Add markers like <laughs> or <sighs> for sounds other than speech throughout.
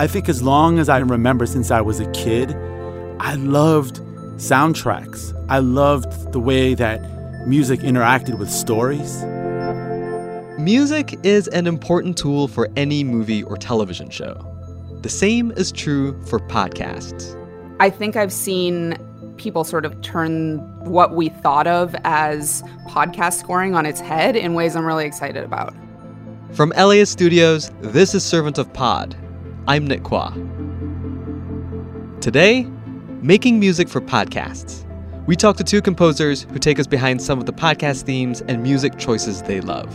I think as long as I remember since I was a kid, I loved soundtracks. I loved the way that music interacted with stories. Music is an important tool for any movie or television show. The same is true for podcasts. I think I've seen people sort of turn what we thought of as podcast scoring on its head in ways I'm really excited about. From LAist Studios, this is Servant of Pod. I'm Nick Quah. Today, making music for podcasts. We talk to two composers who take us behind some of the podcast themes and music choices they love.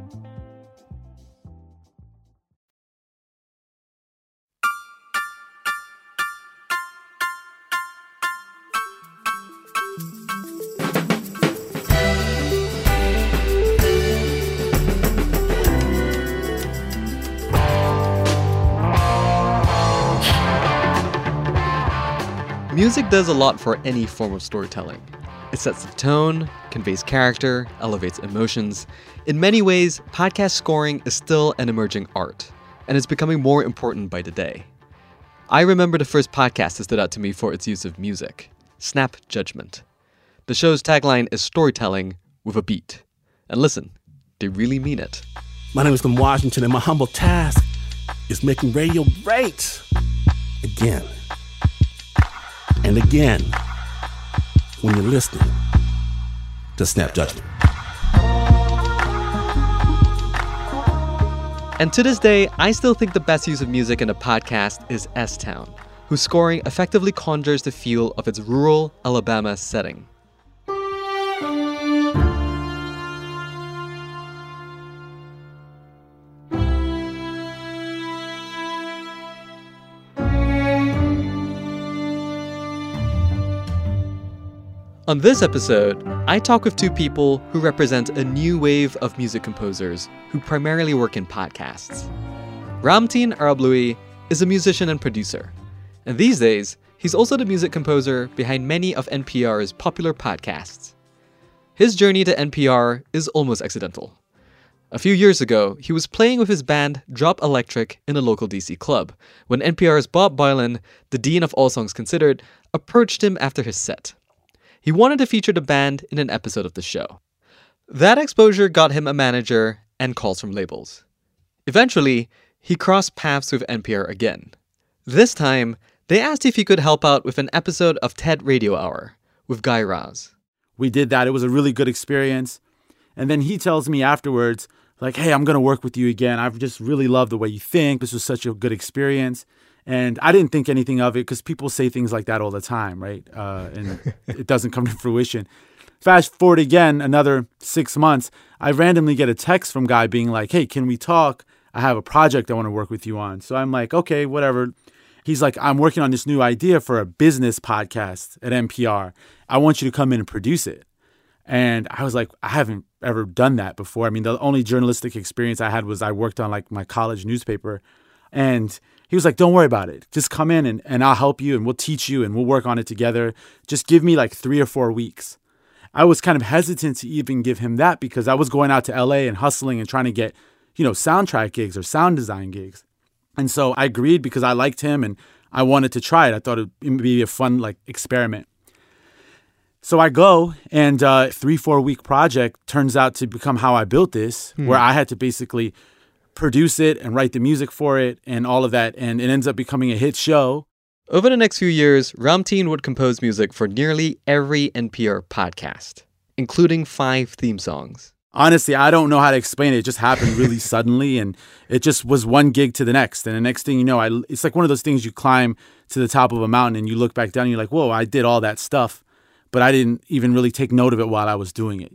Music does a lot for any form of storytelling. It sets the tone, conveys character, elevates emotions. In many ways, podcast scoring is still an emerging art, and it's becoming more important by the day. I remember the first podcast that stood out to me for its use of music Snap Judgment. The show's tagline is storytelling with a beat. And listen, they really mean it. My name is Tim Washington, and my humble task is making radio great again and again when you're listening to Snap Judgment. And to this day, I still think the best use of music in a podcast is S Town, whose scoring effectively conjures the feel of its rural Alabama setting. On this episode, I talk with two people who represent a new wave of music composers who primarily work in podcasts. Ramtin Arablouei is a musician and producer, and these days, he's also the music composer behind many of NPR's popular podcasts. His journey to NPR is almost accidental. A few years ago, he was playing with his band Drop Electric in a local DC club when NPR's Bob Boilen, the dean of All Songs Considered, approached him after his set he wanted to feature the band in an episode of the show. That exposure got him a manager and calls from labels. Eventually, he crossed paths with NPR again. This time, they asked if he could help out with an episode of TED Radio Hour with Guy Raz. We did that. It was a really good experience. And then he tells me afterwards, like, hey, I'm going to work with you again. I've just really loved the way you think. This was such a good experience. And I didn't think anything of it because people say things like that all the time, right? Uh, and <laughs> it doesn't come to fruition. Fast forward again, another six months, I randomly get a text from Guy being like, hey, can we talk? I have a project I want to work with you on. So I'm like, okay, whatever. He's like, I'm working on this new idea for a business podcast at NPR. I want you to come in and produce it. And I was like, I haven't ever done that before. I mean, the only journalistic experience I had was I worked on like my college newspaper. And he was like, Don't worry about it. Just come in and, and I'll help you and we'll teach you and we'll work on it together. Just give me like three or four weeks. I was kind of hesitant to even give him that because I was going out to LA and hustling and trying to get, you know, soundtrack gigs or sound design gigs. And so I agreed because I liked him and I wanted to try it. I thought it would be a fun like experiment. So I go, and uh, three, four week project turns out to become how I built this, where I had to basically produce it and write the music for it and all of that. And it ends up becoming a hit show. Over the next few years, Ramtin would compose music for nearly every NPR podcast, including five theme songs. Honestly, I don't know how to explain it. It just happened really <laughs> suddenly, and it just was one gig to the next. And the next thing you know, I, it's like one of those things you climb to the top of a mountain and you look back down and you're like, whoa, I did all that stuff, but I didn't even really take note of it while I was doing it.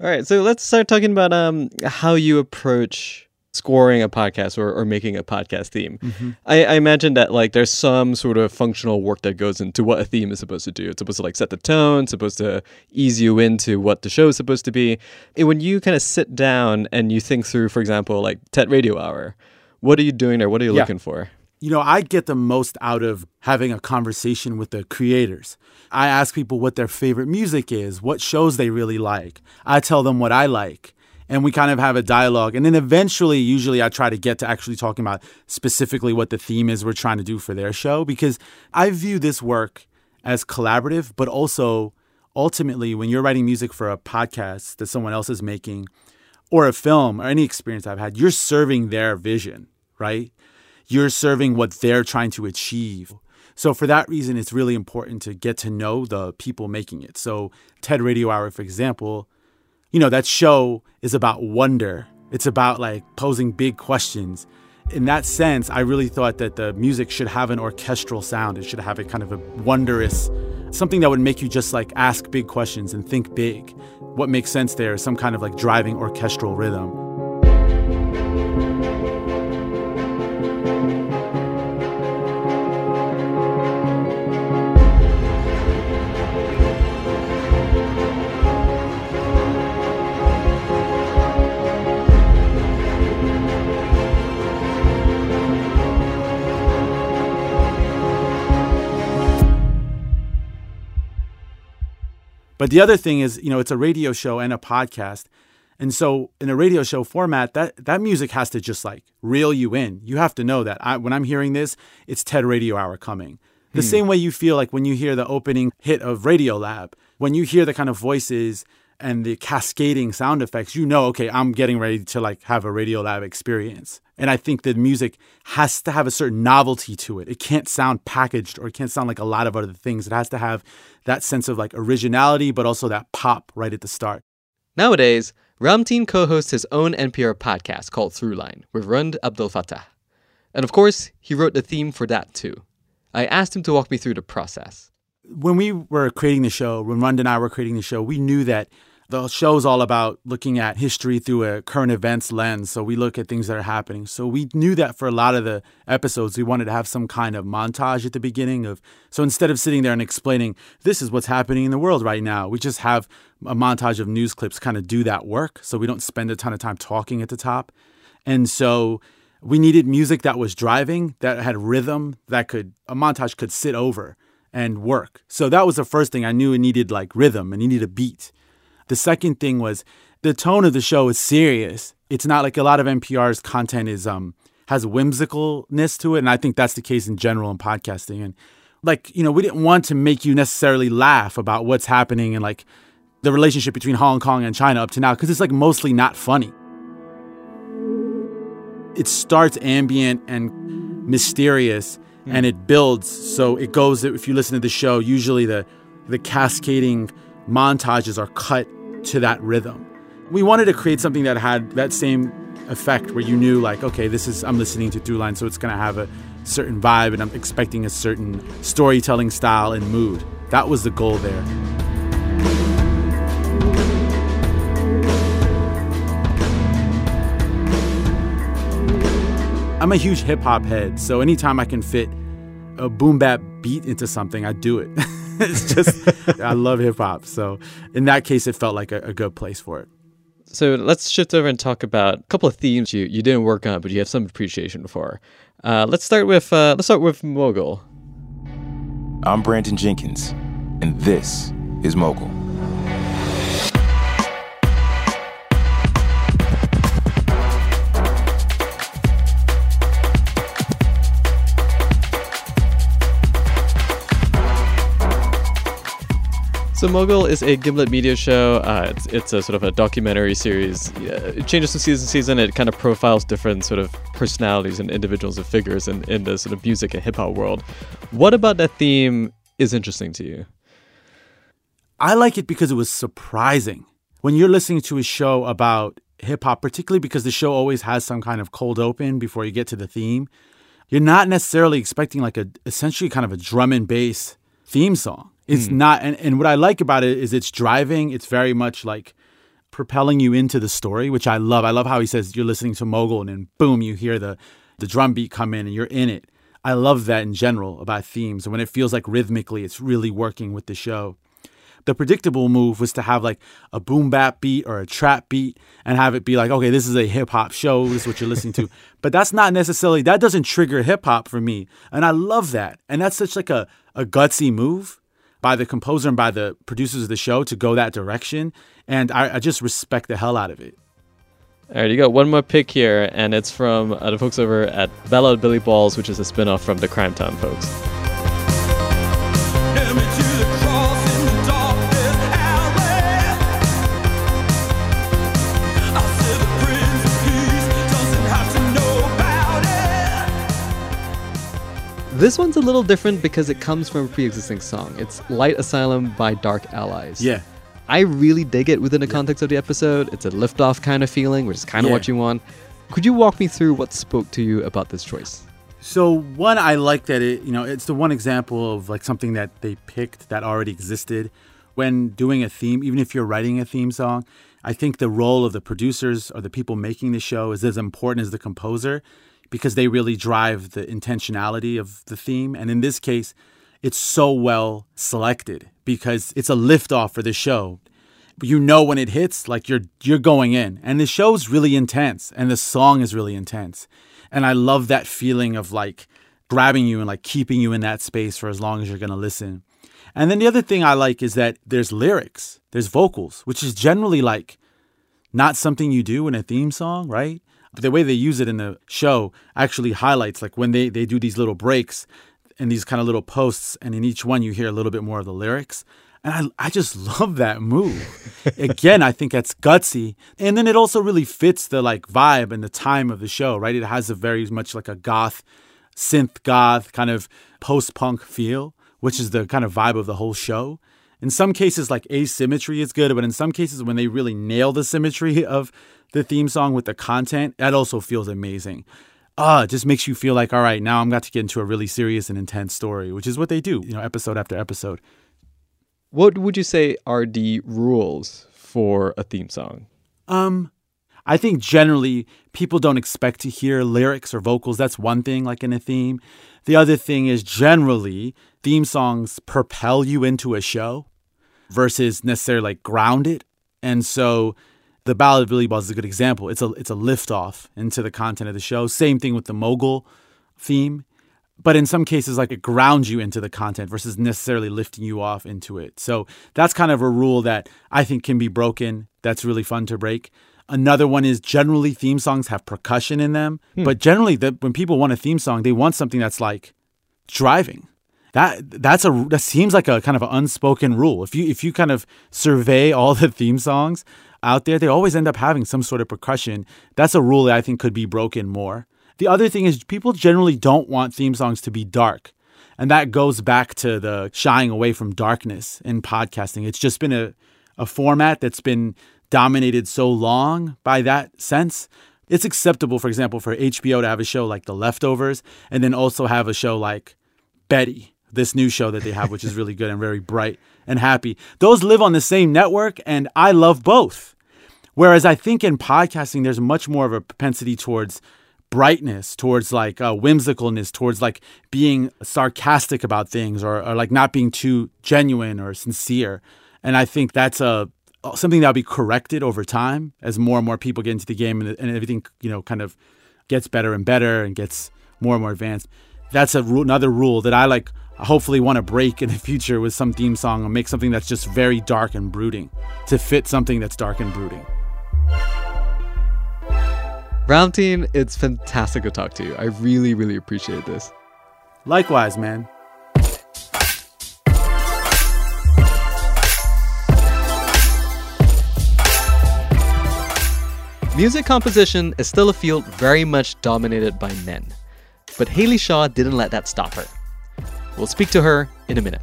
All right, so let's start talking about um, how you approach scoring a podcast or, or making a podcast theme. Mm-hmm. I, I imagine that like there's some sort of functional work that goes into what a theme is supposed to do. It's supposed to like set the tone, supposed to ease you into what the show is supposed to be. And when you kind of sit down and you think through, for example, like TED Radio Hour, what are you doing there? What are you Yeah. looking for? You know, I get the most out of having a conversation with the creators. I ask people what their favorite music is, what shows they really like. I tell them what I like. And we kind of have a dialogue. And then eventually, usually, I try to get to actually talking about specifically what the theme is we're trying to do for their show because I view this work as collaborative, but also ultimately, when you're writing music for a podcast that someone else is making or a film or any experience I've had, you're serving their vision, right? You're serving what they're trying to achieve. So for that reason, it's really important to get to know the people making it. So TED Radio Hour, for example, you know, that show is about wonder. It's about like posing big questions. In that sense, I really thought that the music should have an orchestral sound. It should have a kind of a wondrous, something that would make you just like ask big questions and think big. What makes sense there is some kind of like driving orchestral rhythm. But the other thing is, you know, it's a radio show and a podcast. And so in a radio show format, that that music has to just like reel you in. You have to know that I, when I'm hearing this, it's TED Radio Hour coming. The hmm. same way you feel like when you hear the opening hit of Radio Lab, when you hear the kind of voices and the cascading sound effects, you know, okay, I'm getting ready to like have a Radio Lab experience. And I think the music has to have a certain novelty to it. It can't sound packaged or it can't sound like a lot of other things. It has to have that sense of like originality, but also that pop right at the start. Nowadays, Ramtin co hosts his own NPR podcast called Throughline with Rund Abdelfatah. And of course, he wrote the theme for that too. I asked him to walk me through the process. when we were creating the show, when Rund and I were creating the show, we knew that the show is all about looking at history through a current events lens. So we look at things that are happening. So we knew that for a lot of the episodes, we wanted to have some kind of montage at the beginning of. So instead of sitting there and explaining this is what's happening in the world right now, we just have a montage of news clips kind of do that work. So we don't spend a ton of time talking at the top. And so we needed music that was driving, that had rhythm, that could a montage could sit over and work. So that was the first thing I knew it needed like rhythm and it needed a beat. The second thing was the tone of the show is serious. It's not like a lot of NPR's content is um has whimsicalness to it, and I think that's the case in general in podcasting. And like you know, we didn't want to make you necessarily laugh about what's happening and like the relationship between Hong Kong and China up to now because it's like mostly not funny. It starts ambient and mysterious and it builds so it goes if you listen to the show usually the the cascading montages are cut to that rhythm. We wanted to create something that had that same effect where you knew like okay this is i'm listening to throughline so it's to have a certain vibe and i'm expecting a certain storytelling style and mood. That was the goal there. I'm a huge hip hop head, so anytime I can fit a boom bap beat into something, I do it. <laughs> <laughs> it's just I love hip hop, so in that case, it felt like a, a good place for it. So let's shift over and talk about a couple of themes you, you didn't work on, but you have some appreciation for. Uh, let's start with uh, let's start with Mogul. I'm Brandon Jenkins, and this is Mogul. So Mogul is a Gimlet Media show. Uh, it's, it's a sort of a documentary series. Uh, it changes from season to season. It kind of profiles different sort of personalities and individuals and figures in, in the sort of music and hip hop world. What about that theme is interesting to you? I like it because it was surprising. When you're listening to a show about hip hop, particularly because the show always has some kind of cold open before you get to the theme, you're not necessarily expecting like a essentially kind of a drum and bass theme song. It's Hmm. not, and, and what I like about it is it's driving. It's very much like propelling you into the story, which I love. I love how he says you're listening to Mogul and then boom, you hear the the drum beat come in and you're in it. I love that in general about themes. And when it feels like rhythmically it's really working with the show. The predictable move was to have like a boom bap beat or a trap beat and have it be like, okay, this is a hip hop show. This is what you're listening to. <laughs> but that's not necessarily, that doesn't trigger hip hop for me. And I love that. And that's such like a, a gutsy move by the composer and by the producers of the show to go that direction. And I, I just respect the hell out of it. All right, you got one more pick here, and it's from uh, the folks over at Ballad Billy Balls, which is a spin off from the Crime Time folks. This one's a little different because it comes from a pre existing song. It's Light Asylum by Dark Allies. Yeah. I really dig it within the context of the episode. It's a liftoff kind of feeling, which is kind of Yeah. what you want. Could you walk me through what spoke to you about this choice? So one, I like that it, you know, it's the one example of like something that they picked that already existed. When doing a theme, even if you're writing a theme song, I think the role of the producers or the people making the show is as important as the composer because they really drive the intentionality of the theme. And in this case, it's so well selected because it's a liftoff for the show. You know when it hits, like you're you're going in. And the show's really intense and the song is really intense. And I love that feeling of like grabbing you and like keeping you in that space for as long as you're gonna listen. And then the other thing I like is that there's lyrics, there's vocals, which is generally like not something you do in a theme song, right? The way they use it in the show actually highlights like when they, they do these little breaks and these kind of little posts, and in each one you hear a little bit more of the lyrics. And I, I just <laughs> love that move. Again, I think that's gutsy. And then it also really fits the like vibe and the time of the show, right? It has a very much like a goth, synth goth kind of post punk feel, which is the kind of vibe of the whole show. In some cases, like asymmetry is good, but in some cases, when they really nail the symmetry <laughs> of the theme song with the content, that also feels amazing. Ah, it just makes you feel like, all right, now I'm got to get into a really serious and intense story, which is what they do, you know, episode after episode. What would you say are the rules for a theme song? Um, I think generally people don't expect to hear lyrics or vocals. That's one thing, like in a theme. The other thing is generally theme songs propel you into a show versus necessarily like ground it. And so the Ballad of Billy Balls is a good example. It's a it's a lift off into the content of the show. Same thing with the mogul theme. But in some cases, like it grounds you into the content versus necessarily lifting you off into it. So that's kind of a rule that I think can be broken. That's really fun to break. Another one is generally theme songs have percussion in them, hmm. but generally that when people want a theme song, they want something that's like driving. That that's a that seems like a kind of an unspoken rule. If you if you kind of survey all the theme songs out there, they always end up having some sort of percussion. That's a rule that I think could be broken more. The other thing is people generally don't want theme songs to be dark. And that goes back to the shying away from darkness in podcasting. It's just been a, a format that's been dominated so long by that sense. It's acceptable, for example, for HBO to have a show like The Leftovers and then also have a show like Betty, this new show that they have, which is really good and very bright and happy. Those live on the same network, and I love both. Whereas I think in podcasting, there's much more of a propensity towards brightness, towards like uh, whimsicalness, towards like being sarcastic about things or, or like not being too genuine or sincere. And I think that's a something that'll be corrected over time as more and more people get into the game and, and everything you know kind of gets better and better and gets more and more advanced. That's a ru- another rule that I like. Hopefully, want to break in the future with some theme song and make something that's just very dark and brooding to fit something that's dark and brooding. Ramtin, it's fantastic to talk to you. I really, really appreciate this. Likewise, man. Music composition is still a field very much dominated by men. But Haley Shaw didn't let that stop her. We'll speak to her in a minute.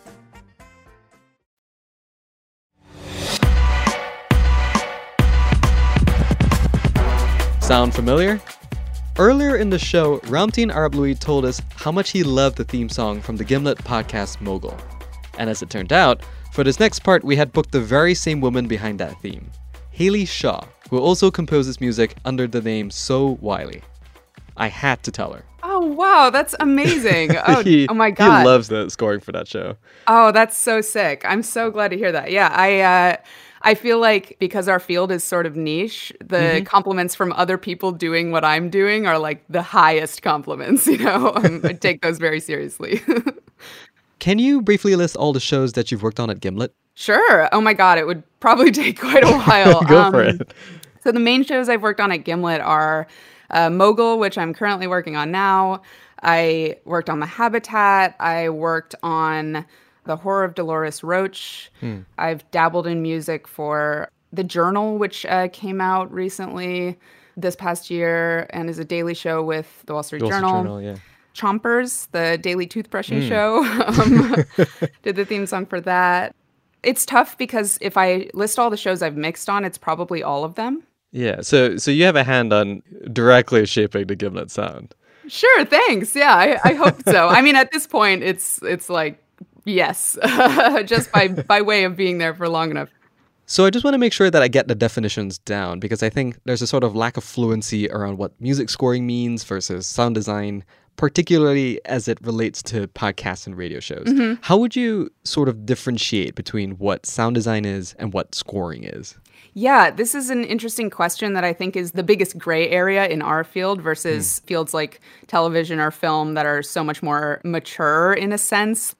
Sound familiar? Earlier in the show, Ramtin Arablouei told us how much he loved the theme song from the Gimlet podcast Mogul. And as it turned out, for this next part, we had booked the very same woman behind that theme, Haley Shaw, who also composes music under the name So Wylie. I had to tell her. Oh wow, that's amazing! <laughs> Oh, he, oh my god, he loves the scoring for that show. Oh, that's so sick! I'm so glad to hear that. Yeah, I uh, I feel like because our field is sort of niche, the mm-hmm. compliments from other people doing what I'm doing are like the highest compliments. <laughs> You know, um, I take those very seriously. <laughs> Can you briefly list all the shows that you've worked on at Gimlet? Sure. Oh my god, it would probably <laughs> take quite a while. Go um, for it. So the main shows I've worked on at Gimlet are uh, Mogul, which I'm currently working on now. I worked on The Habitat. I worked on The Horror of Dolores Roach. Hmm. I've dabbled in music for The Journal, which uh, came out recently this past year and is a daily show with the Wall Street, Wall Street Journal. Journal yeah. Chompers, the daily toothbrushing mm. show, <laughs> um, did the theme song for that. It's tough because if I list all the shows I've mixed on, it's probably all of them. Yeah, so so you have a hand on directly shaping the Gimlet sound. Sure, thanks. Yeah, I, I hope so. I mean, at this point, it's it's like yes, <laughs> just by <laughs> by way of being there for long enough. So I just want to make sure that I get the definitions down because I think there's a sort of lack of fluency around what music scoring means versus sound design, particularly as it relates to podcasts and radio shows. Mm-hmm. How would you sort of differentiate between what sound design is and what scoring is? Yeah, this is an interesting question that I think is the biggest gray area in our field versus mm. fields like television or film that are so much more mature in a sense.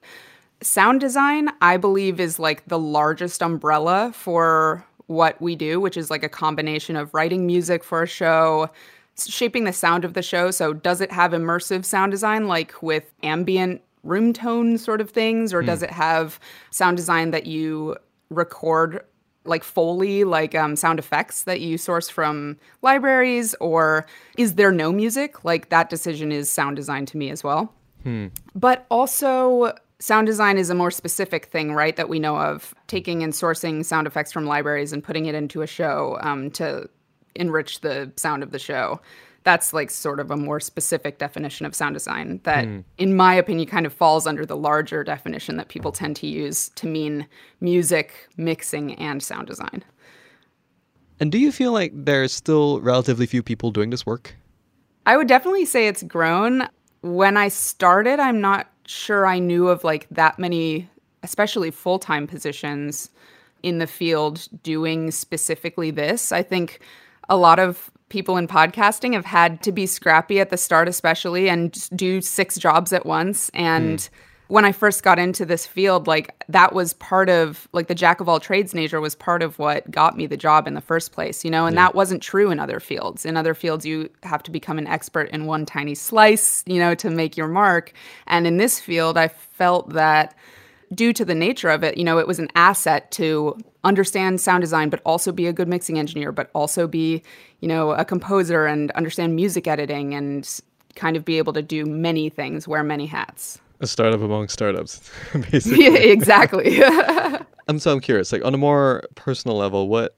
Sound design, I believe, is like the largest umbrella for what we do, which is like a combination of writing music for a show, shaping the sound of the show. So, does it have immersive sound design like with ambient room tone sort of things, or mm. does it have sound design that you record like Foley, like um, sound effects that you source from libraries, or is there no music? Like that decision is sound design to me as well. Hmm. But also, sound design is a more specific thing, right? That we know of taking and sourcing sound effects from libraries and putting it into a show um, to enrich the sound of the show that's like sort of a more specific definition of sound design that mm. in my opinion kind of falls under the larger definition that people tend to use to mean music mixing and sound design and do you feel like there's still relatively few people doing this work i would definitely say it's grown when i started i'm not sure i knew of like that many especially full-time positions in the field doing specifically this i think a lot of people in podcasting have had to be scrappy at the start, especially, and do six jobs at once. And mm. When I first got into this field, like that was part of like the jack of all trades nature was part of what got me the job in the first place, you know, and yeah. that wasn't true in other fields. In other fields, you have to become an expert in one tiny slice, you know, to make your mark. And in this field, I felt that due to the nature of it, you know, it was an asset to understand sound design, but also be a good mixing engineer, but also be, you know, a composer and understand music editing and kind of be able to do many things, wear many hats. A startup among startups, <laughs> <laughs> basically. Yeah, exactly. <laughs> I'm so I'm curious, like on a more personal level, what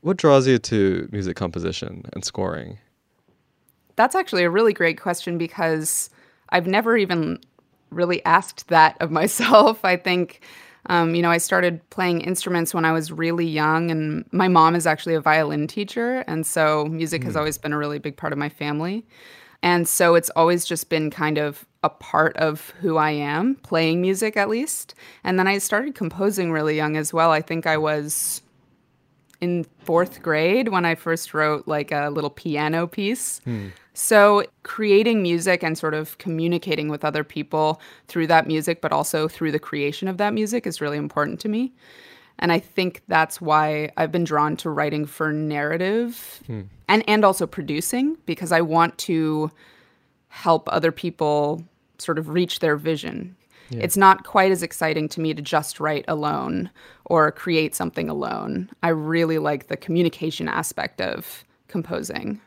what draws you to music composition and scoring? That's actually a really great question because I've never even really asked that of myself. I think, um, you know, I started playing instruments when I was really young, and my mom is actually a violin teacher. And so music mm. has hmm. always been a really big part of my family. And so it's always just been kind of a part of who I am, playing music at least. And then I started composing really young as well. I think I was in fourth grade when I first wrote like a little piano piece. Hmm. So, creating music and sort of communicating with other people through that music, but also through the creation of that music is really important to me. And I think that's why I've been drawn to writing for narrative hmm. and, and also producing because I want to help other people sort of reach their vision. Yeah. It's not quite as exciting to me to just write alone or create something alone. I really like the communication aspect of composing.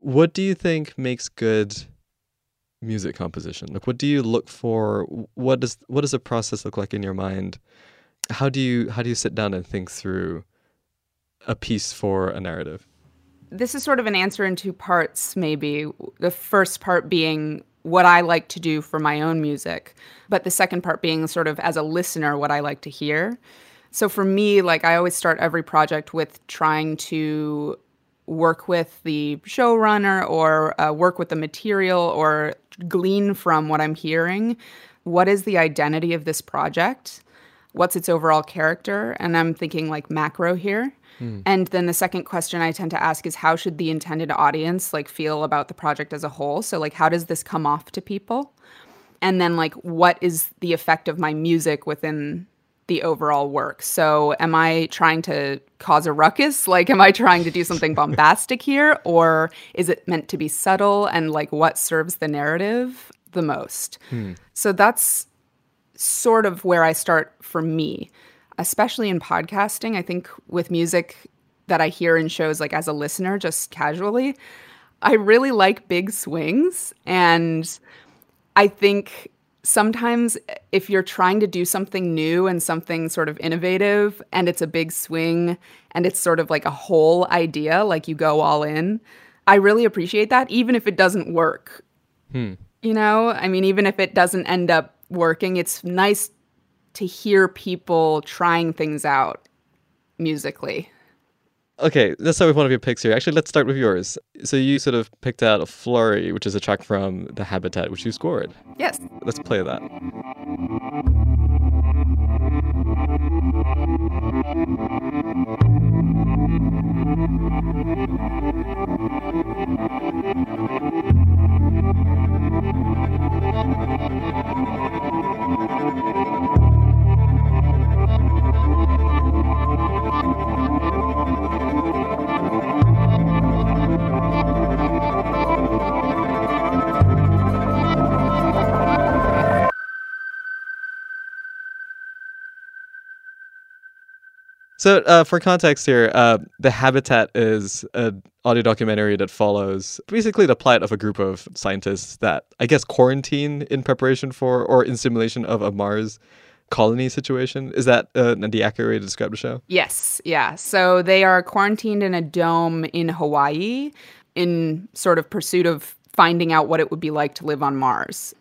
What do you think makes good music composition? Like what do you look for? What does what does the process look like in your mind? How do you how do you sit down and think through a piece for a narrative? This is sort of an answer in two parts maybe. The first part being what I like to do for my own music, but the second part being sort of as a listener, what I like to hear. So for me, like I always start every project with trying to work with the showrunner or uh, work with the material or glean from what I'm hearing. What is the identity of this project? What's its overall character? And I'm thinking like macro here. Mm. And then the second question I tend to ask is how should the intended audience like feel about the project as a whole? So like how does this come off to people? And then like what is the effect of my music within the overall work. So, am I trying to cause a ruckus? <laughs> Like, am I trying to do something <laughs> bombastic here? Or is it meant to be subtle and like what serves the narrative the most? Hmm. So, that's sort of where I start for me especially in podcasting. I think with music that I hear in shows, like as a listener, just casually, I really like big swings. And I think sometimes if you're trying to do something new and something sort of innovative and it's a big swing and it's sort of like a whole idea, like you go all in, I really appreciate that, even if it doesn't work. Hmm. You know, I mean, even if it doesn't end up working, it's nice to hear people trying things out musically. Okay, let's start with one of your picks here. Actually, let's start with yours. So you sort of picked out a Flurry, which is a track from The Habitat, which you scored. Yes. Let's play that. So, uh, for context here, uh, The Habitat is an audio documentary that follows basically the plight of a group of scientists that, I guess, quarantine in preparation for or in simulation of a Mars colony situation. Is that uh, the accurate way to describe the show? Yes. Yeah. So, they are quarantined in a dome in Hawaii in sort of pursuit of finding out what it would be like to live on Mars.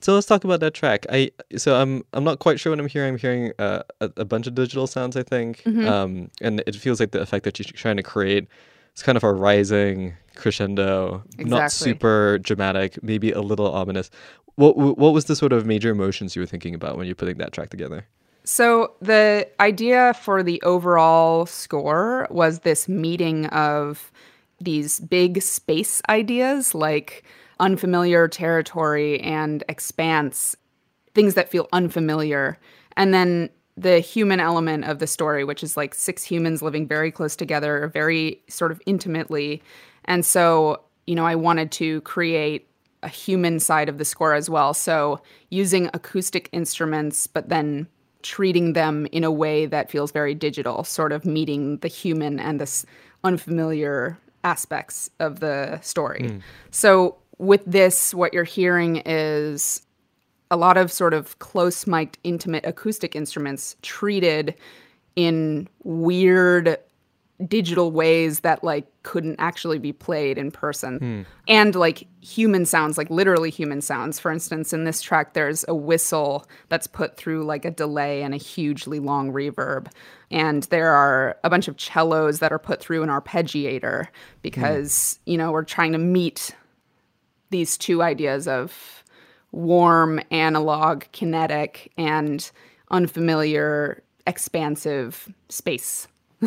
So let's talk about that track. I so I'm I'm not quite sure what I'm hearing. I'm hearing uh, a, a bunch of digital sounds, I think, mm-hmm. um, and it feels like the effect that you're trying to create is kind of a rising crescendo, exactly. not super dramatic, maybe a little ominous. What what was the sort of major emotions you were thinking about when you're putting that track together? So the idea for the overall score was this meeting of these big space ideas like unfamiliar territory and expanse, things that feel unfamiliar. And then the human element of the story, which is like six humans living very close together, very sort of intimately. And so, you know, I wanted to create a human side of the score as well. So using acoustic instruments, but then treating them in a way that feels very digital, sort of meeting the human and this unfamiliar aspects of the story. Mm. So with this, what you're hearing is a lot of sort of close mic'd, intimate acoustic instruments treated in weird digital ways that like couldn't actually be played in person. Hmm. and like human sounds like literally human sounds. For instance in this track there's a whistle that's put through like a delay and a hugely long reverb. And there are a bunch of cellos that are put through an arpeggiator because you know we're trying to meet these two ideas of warm analog kinetic and unfamiliar expansive space. <laughs>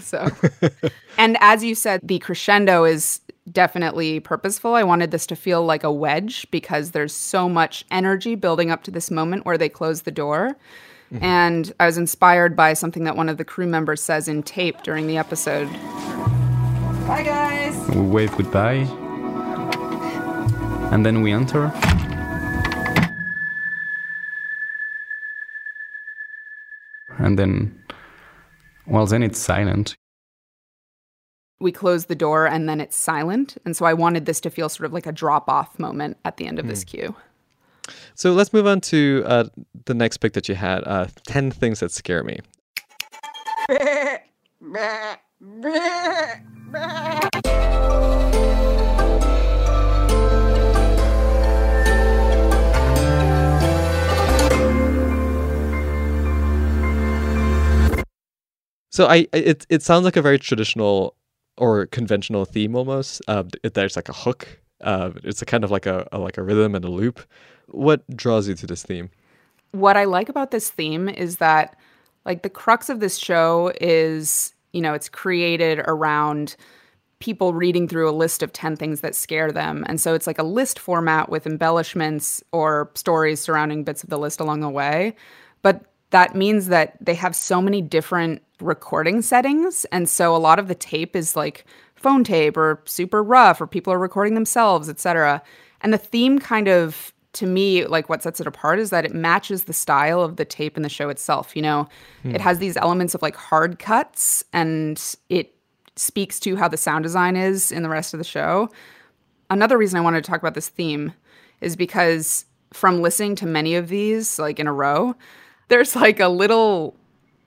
So <laughs> and as you said the crescendo is definitely purposeful. I wanted this to feel like a wedge because there's so much energy building up to this moment where they close the door. Mm-hmm. And i was inspired by something that one of the crew members says in tape during the episode. Bye guys. We'll wave goodbye. And then we enter. And then, well, then it's silent. we close the door and then it's silent. And so I wanted this to feel sort of like a drop off moment at the end of this cue. So let's move on to uh, the next pick that you had uh, 10 Things That Scare Me. <laughs> So I it it sounds like a very traditional or conventional theme almost. Uh, it, there's like a hook. Uh, it's a kind of like a, a like a rhythm and a loop. What draws you to this theme? What I like about this theme is that, like, the crux of this show is, you know, it's created around people reading through a list of 10 things that scare them. And so it's like a list format with embellishments or stories surrounding bits of the list along the way. But that means that they have so many different recording settings. And so a lot of the tape is like phone tape or super rough or people are recording themselves, etc. And the theme kind of to me like what sets it apart is that it matches the style of the tape in the show itself, you know. Hmm. It has these elements of like hard cuts and it speaks to how the sound design is in the rest of the show. Another reason I wanted to talk about this theme is because from listening to many of these like in a row, there's like a little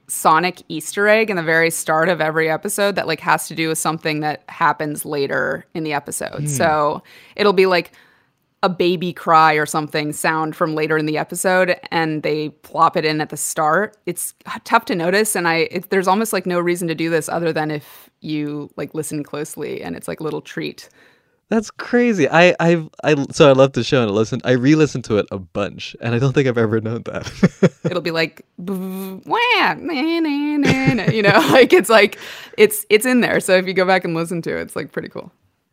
sonic easter egg in the very start of every episode that like has to do with something that happens later in the episode. Hmm. So it'll be like a baby cry or something sound from later in the episode and they plop it in at the start. It's tough to notice and I it, there's almost like no reason to do this other than if you like listen closely and it's like a little treat. That's crazy. I I I so I love the show and I listened. I re-listened to it a bunch, and I don't think I've ever known that. <laughs> It'll be like "Boo, wah, na, na, na, na," you know, <laughs> like it's like it's it's in there. So if you go back and listen to it, it's like pretty cool.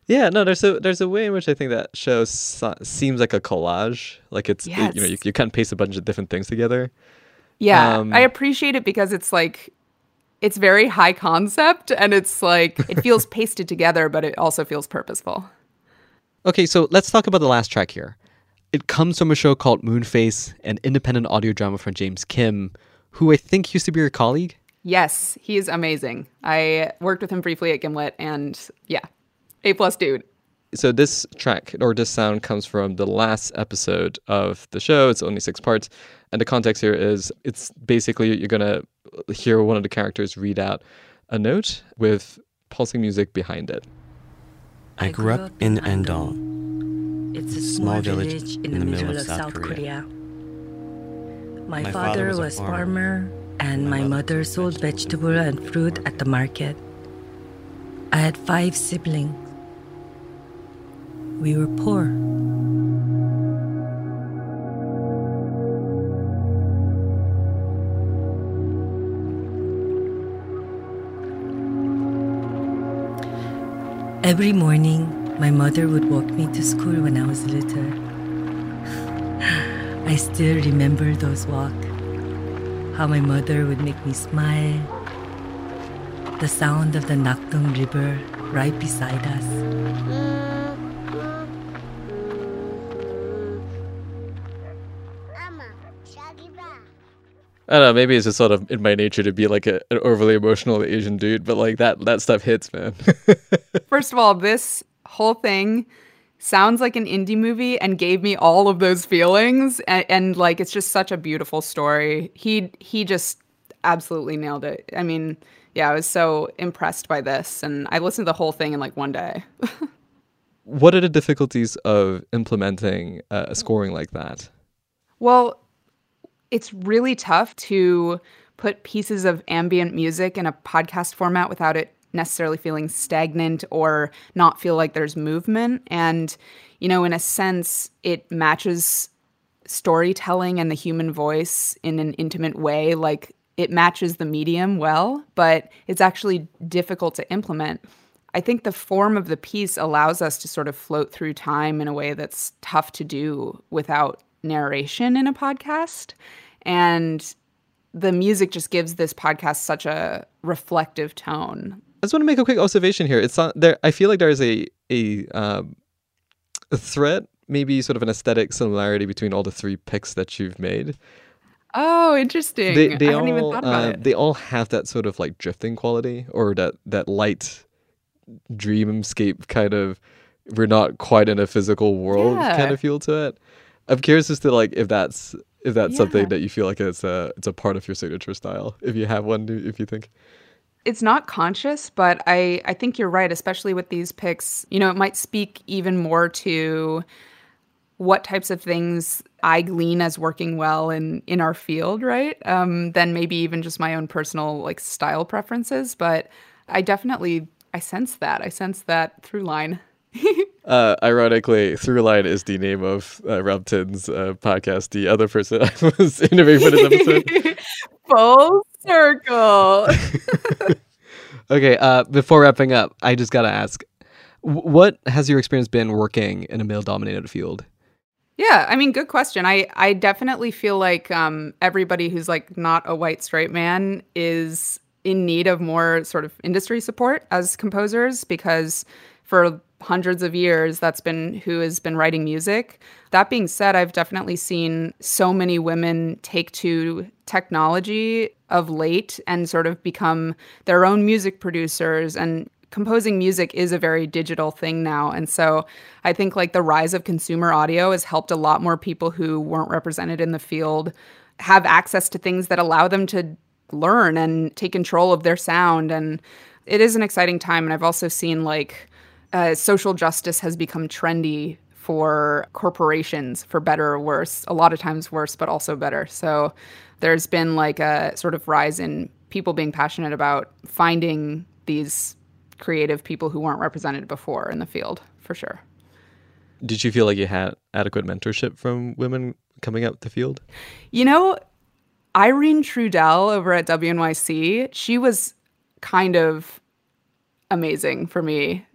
yeah, no, there's a there's a way in which I think that show so- seems like a collage. Like it's it- you know you, you cut and paste a bunch of different things together. Yeah, Um, I appreciate it because it's like it's very high concept and it's like it feels <laughs> pasted together, but it also feels purposeful. Okay, so let's talk about the last track here. It comes from a show called Moonface, an independent audio drama from James Kim, who I think used to be your colleague. Yes, he's amazing. I worked with him briefly at Gimlet, and yeah, a plus dude. So this track or this sound comes from the last episode of the show. It's only six parts, and the context here is it's basically you're gonna hear one of the characters read out a note with pulsing music behind it. I grew up in Andong, It's a small village in the middle of South Korea. My, father, was a farmer, farmer, and my mother sold vegetable and fruit at the market. I had five siblings. We were poor. Every morning, my mother would walk me to school when I was little. <sighs> I still remember those walks. How my mother would make me smile. The sound of the Nakdong River right beside us. I don't know. Maybe it's just sort of in my nature to be like a, an overly emotional Asian dude, but like that that stuff hits, man. <laughs> First of all, this whole thing sounds like an indie movie and gave me all of those feelings, and, and like it's just such a beautiful story. He he just absolutely nailed it. I mean, yeah, I was so impressed by this, and I listened to the whole thing in like one day. <laughs> what are the difficulties of implementing a scoring like that? Well, it's really tough to put pieces of ambient music in a podcast format without it necessarily feeling stagnant or not feel like there's movement. And, you know, in a sense, it matches storytelling and the human voice in an intimate way. Like it matches the medium well, but it's actually difficult to implement. I think the form of the piece allows us to sort of float through time in a way that's tough to do without narration in a podcast. And the music just gives this podcast such a reflective tone. I just want to make a quick observation here. It's not there. I feel like there is a a um, a threat, maybe sort of an aesthetic similarity between all the three picks that you've made. Oh, interesting. They, they I all even thought about uh, it. they all have that sort of like drifting quality or that that light dreamscape kind of. We're not quite in a physical world Yeah. kind of feel to it. I'm curious as to like if that's if that's Yeah. something that you feel like it's a it's a part of your signature style. If you have one, if you think. it's not conscious, but I, I think you're right, especially with these picks. You know, it might speak even more to what types of things I glean as working well in in our field, right? Um, than maybe even just my own personal like style preferences. But I definitely I sense that. I sense that through line. <laughs> Uh, ironically, Throughline is the name of uh, Ramtin's uh, podcast. The other person <laughs> I was interviewing for this episode. <laughs> Full circle. Okay, uh, before wrapping up, I just gotta ask, what has your experience been working in a male-dominated field? Yeah, I mean, good question. I I definitely feel like um, everybody who's like not a white straight man is in need of more sort of industry support as composers because for hundreds of years that's been who has been writing music. That being said, I've definitely seen so many women take to technology of late and sort of become their own music producers and composing music is a very digital thing now. And so I think like the rise of consumer audio has helped a lot more people who weren't represented in the field have access to things that allow them to learn and take control of their sound. And it is an exciting time. And I've also seen like uh, social justice has become trendy for corporations for better or worse a lot of times worse but also better. So there's been like a sort of rise in people being passionate about finding these creative people who weren't represented before in the field for sure. Did you feel like you had adequate mentorship from women coming up the field? You know, Irene Trudel over at WNYC, she was kind of amazing for me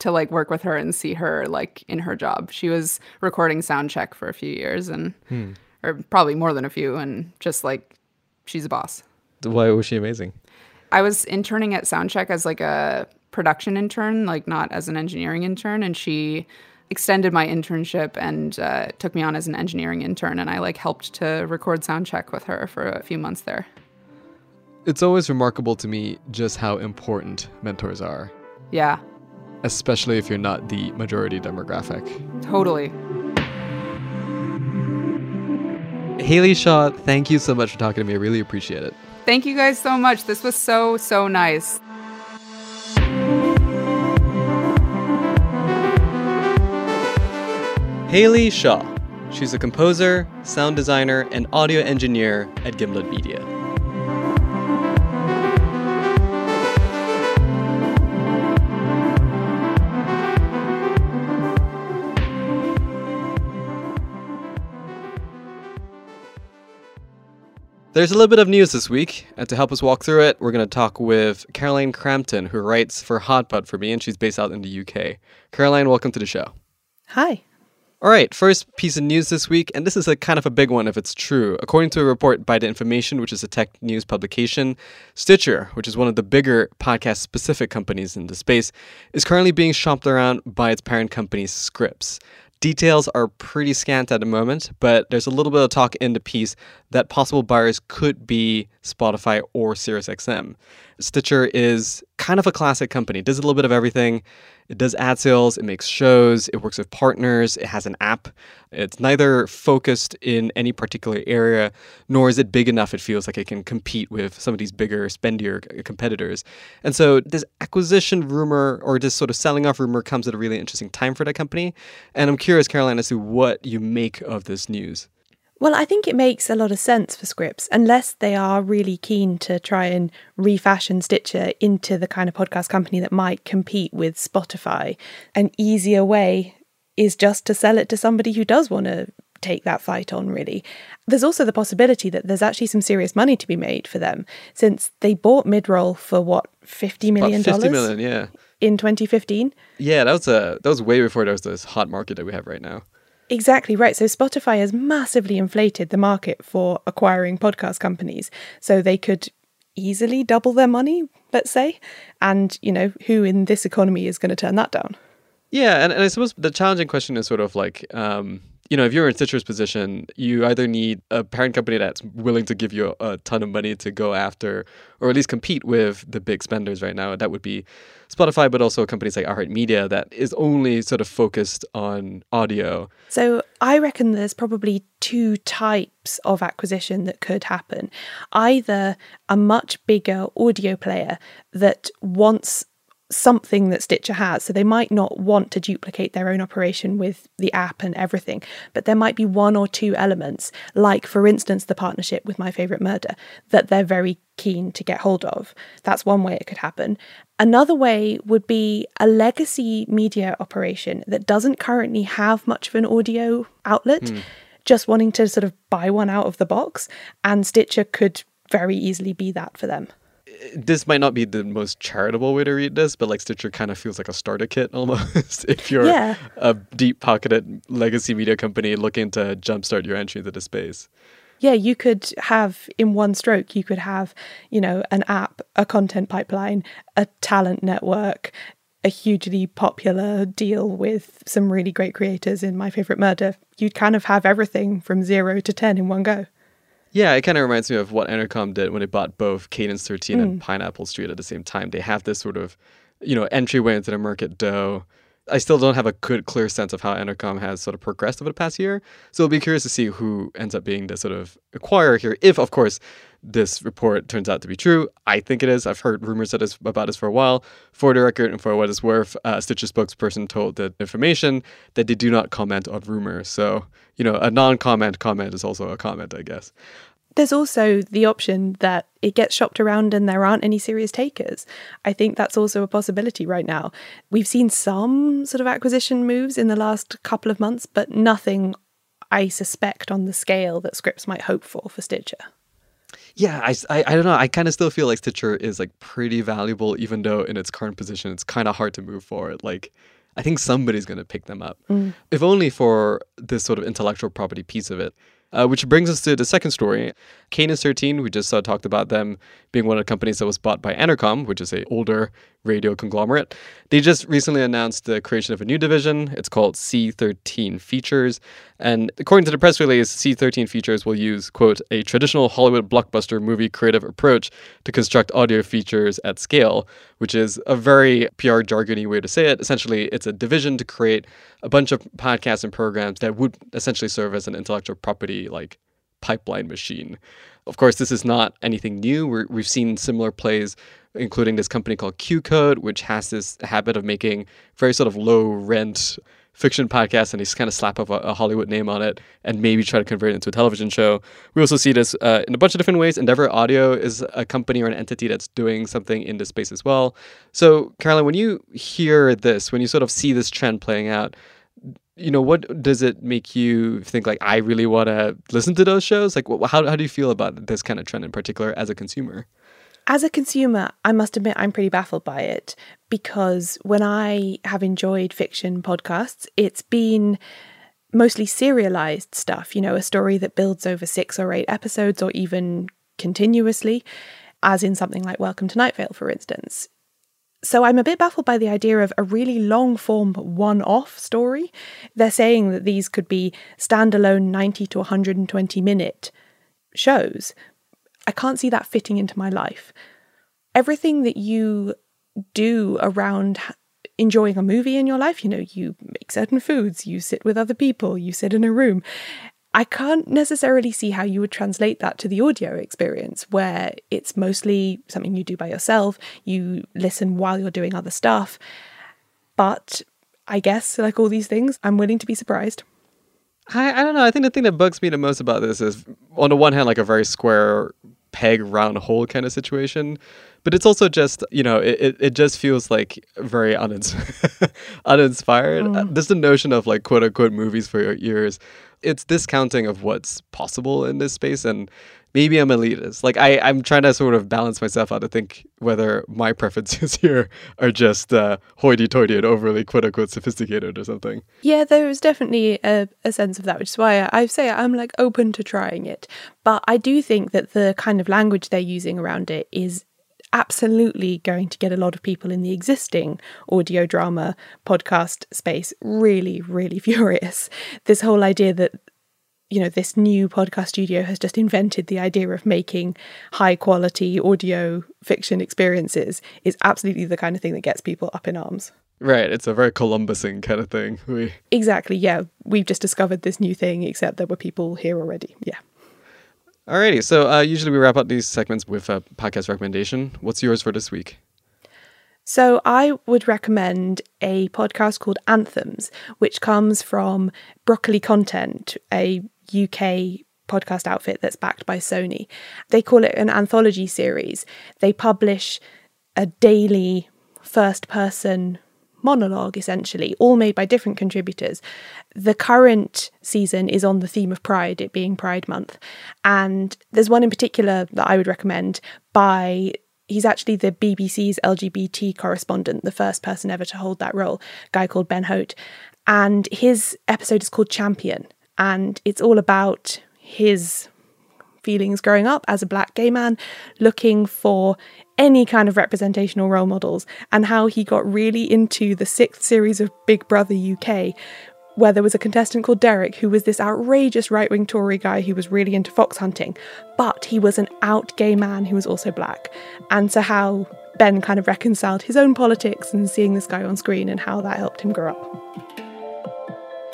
to like work with her and see her like in her job. She was recording Soundcheck for a few years and Hmm. or probably more than a few and just like she's a boss. Why was she amazing? I was interning at Soundcheck as like a production intern, like not as an engineering intern, and she extended my internship and uh, took me on as an engineering intern, and I like helped to record Soundcheck with her for a few months there. It's always remarkable to me just how important mentors are, Yeah, especially if you're not the majority demographic. totally. Haley Shaw, thank you so much for talking to me. I really appreciate it. Thank you guys so much. This was so so nice. Haley Shaw. She's a composer, sound designer, and audio engineer at Gimlet Media. There's a little bit of news this week, and to help us walk through it, we're going to talk with Caroline Crampton, who writes for Hot Hotpot for me, and she's based out in the UK. Caroline, welcome to the show. Hi. All right, first piece of news this week, and this is a kind of a big one if it's true. According to a report by The Information, which is a tech news publication, Stitcher, which is one of the bigger podcast specific companies in the space, is currently being shopped around by its parent company, Scripps. Details are pretty scant at the moment, but there's a little bit of talk in the piece that possible buyers could be Spotify or SiriusXM. Stitcher is kind of a classic company, It does a little bit of everything. It does ad sales, it makes shows, it works with partners, it has an app. It's neither focused in any particular area, nor is it big enough it feels like it can compete with some of these bigger, spendier uh, competitors. And so this acquisition rumor or this sort of selling off rumor comes at a really interesting time for that company. And I'm curious, Caroline, as to what you make of this news. Well, I think it makes a lot of sense for Scripps, unless they are really keen to try and refashion Stitcher into the kind of podcast company that might compete with Spotify. An easier way is just to sell it to somebody who does want to take that fight on, really. There's also the possibility that there's actually some serious money to be made for them, since they bought Midroll for what, $50 million? About 50 million, yeah. In 2015? Yeah, that was a that was way before there was this hot market that we have right now. Exactly right. So Spotify has massively inflated the market for acquiring podcast companies. So they could easily double their money, let's say. And, you know, who in this economy is going to turn that down? Yeah. And, and I suppose the challenging question is sort of like, um, you know, if you're in Stitcher's position, you either need a parent company that's willing to give you a, a, ton of money to go after, or at least compete with the big spenders right now. That would be Spotify, but also companies like iHeartMedia that is only sort of focused on audio. So I reckon there's probably two types of acquisition that could happen. Either a much bigger audio player that wants something that Stitcher has. So they might not want to duplicate their own operation with the app and everything, but there might be one or two elements, like, for instance, the partnership with My Favorite Murder, that they're very keen to get hold of. That's one way it could happen. Another way would be a legacy media operation that doesn't currently have much of an audio outlet. Mm. Just wanting to sort of buy one out of the box, and Stitcher could very easily be that for them this might not be the most charitable way to read this, but like Stitcher kind of feels like a starter kit <laughs> almost. if you're yeah. a deep pocketed legacy media company looking to jumpstart your entry into the space. Yeah, you could have in one stroke, you could have, you know, an app, a content pipeline, a talent network, a hugely popular deal with some really great creators in My Favorite Murder. You'd kind of have everything from zero to 10 in one go. Yeah, it kind of reminds me of what Entercom did when they bought both Cadence 13 mm. and Pineapple Street at the same time. They have this sort of, you know, entryway into the market dough. I still don't have a good, clear sense of how Entercom has sort of progressed over the past year. So I'll be curious to see who ends up being the sort of acquirer here. If, of course, this report turns out to be true. I think it is. I've heard rumors that is, about this for a while. For the record and for what it's worth, uh, Stitcher spokesperson told the information that they do not comment on rumors. So, you know, a non comment comment is also a comment, I guess. There's also the option that it gets shopped around and there aren't any serious takers. I think that's also a possibility right now. We've seen some sort of acquisition moves in the last couple of months, but nothing I suspect on the scale that Scripps might hope for for Stitcher yeah, I, I, I don't know. I kind of still feel like Stitcher is like pretty valuable, even though in its current position, it's kind of hard to move forward. Like, I think somebody's going to pick them up, mm. if only for this sort of intellectual property piece of it. Uh, which brings us to the second story. Cadence 13, we just uh, talked about them being one of the companies that was bought by Entercom, which is a older radio conglomerate. They just recently announced the creation of a new division. It's called C13 Features. And according to the press release, C13 Features will use, quote, a traditional Hollywood blockbuster movie creative approach to construct audio features at scale, which is a very PR jargony way to say it. Essentially, it's a division to create a bunch of podcasts and programs that would essentially serve as an intellectual property like pipeline machine. Of course, this is not anything new. we have seen similar plays, including this company called Qcode, which has this habit of making very sort of low rent fiction podcasts and they just kind of slap up a, a, Hollywood name on it and maybe try to convert it into a television show. We also see this uh, in a bunch of different ways. Endeavor Audio is a company or an entity that's doing something in this space as well. So, Caroline, when you hear this, when you sort of see this trend playing out, you know, what does it make you think like, I really want to listen to those shows? Like, how, how do you feel about this kind of trend in particular as a consumer? As a consumer, I must admit I'm pretty baffled by it because when I have enjoyed fiction podcasts, it's been mostly serialized stuff, you know, a story that builds over six or eight episodes or even continuously, as in something like Welcome to Night Vale, for instance. So I'm a bit baffled by the idea of a really long form one off story. They're saying that these could be standalone 90 to 120 minute shows. I can't see that fitting into my life. Everything that you do around enjoying a movie in your life, you know, you make certain foods, you sit with other people, you sit in a room. I can't necessarily see how you would translate that to the audio experience, where it's mostly something you do by yourself, you listen while you're doing other stuff. But I guess, like all these things, I'm willing to be surprised. I, I don't know. I think the thing that bugs me the most about this is, on the one hand, like a very square peg, round hole kind of situation. But it's also just, you know, it, it, just feels like very unins- <laughs> uninspired. Mm. There's the notion of like quote unquote movies for your ears. It's discounting of what's possible in this space. And maybe I'm elitist. Like I, I'm trying to sort of balance myself out to think whether my <laughs> preferences here are just uh, hoity-toity and overly quote-unquote sophisticated or something. Yeah, there is definitely a, a sense of that, which is why I say I'm like open to trying it. But I do think that the kind of language they're using around it is absolutely going to get a lot of people in the existing audio drama podcast space really, really <laughs> furious. This whole idea that you know, this new podcast studio has just invented the idea of making high quality audio fiction experiences is absolutely the kind of thing that gets people up in arms. Right. It's a very Columbusing kind of thing. <laughs> We... Exactly. Yeah. We've just discovered this new thing, except there were people here already. Yeah. Alrighty. So uh, usually we wrap up these segments with a podcast recommendation. What's yours for this week? So, I would recommend a podcast called Anthems, which comes from Broccoli Content, a UK podcast outfit that's backed by Sony. They call it an anthology series. They publish a daily first person monologue, essentially, all made by different contributors. The current season is on the theme of Pride, it being Pride Month. And there's one in particular that I would recommend by he's actually the BBC's LGBT correspondent, the first person ever to hold that role, guy called Ben Hunte. And his episode is called Champion and it's all about his feelings growing up as a black gay man, looking for any kind of representational role models, and how he got really into the sixth series of Big Brother UK, where there was a contestant called Derek who was this outrageous right wing Tory guy who was really into fox hunting, but he was an out gay man who was also black. And so, how Ben kind of reconciled his own politics and seeing this guy on screen and how that helped him grow up.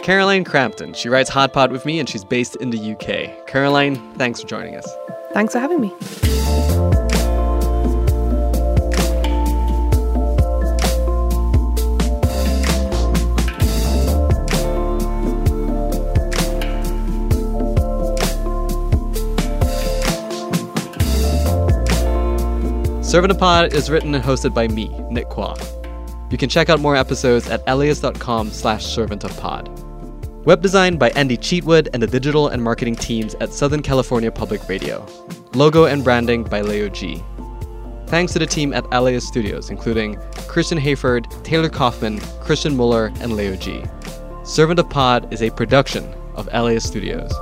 Caroline Crampton. She writes Hot Pod with me and she's based in the UK. Caroline, thanks for joining us. Thanks for having me. Servant of Pod is written and hosted by me, Nick Quah. You can check out more episodes at LAist.com slash servant of pod. Web design by Andy Cheatwood and the digital and marketing teams at Southern California Public Radio. Logo and branding by Leo G. Thanks to the team at LAist Studios, including Christian Hayford, Taylor Kaufman, Christian Muller, and Leo G. Servant of Pod is a production of LAist Studios.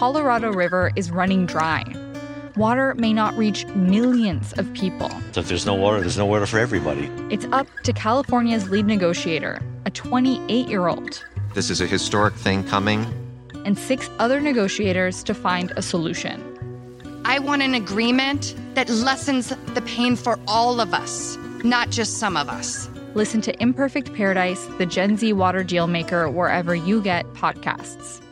Colorado River is running dry. Water may not reach millions of people. So if there's no water, there's no water for everybody. It's up to California's lead negotiator, a 28 year old. This is a historic thing coming. And six other negotiators to find a solution. I want an agreement that lessens the pain for all of us, not just some of us. Listen to Imperfect Paradise, the Gen Z water deal maker, wherever you get podcasts.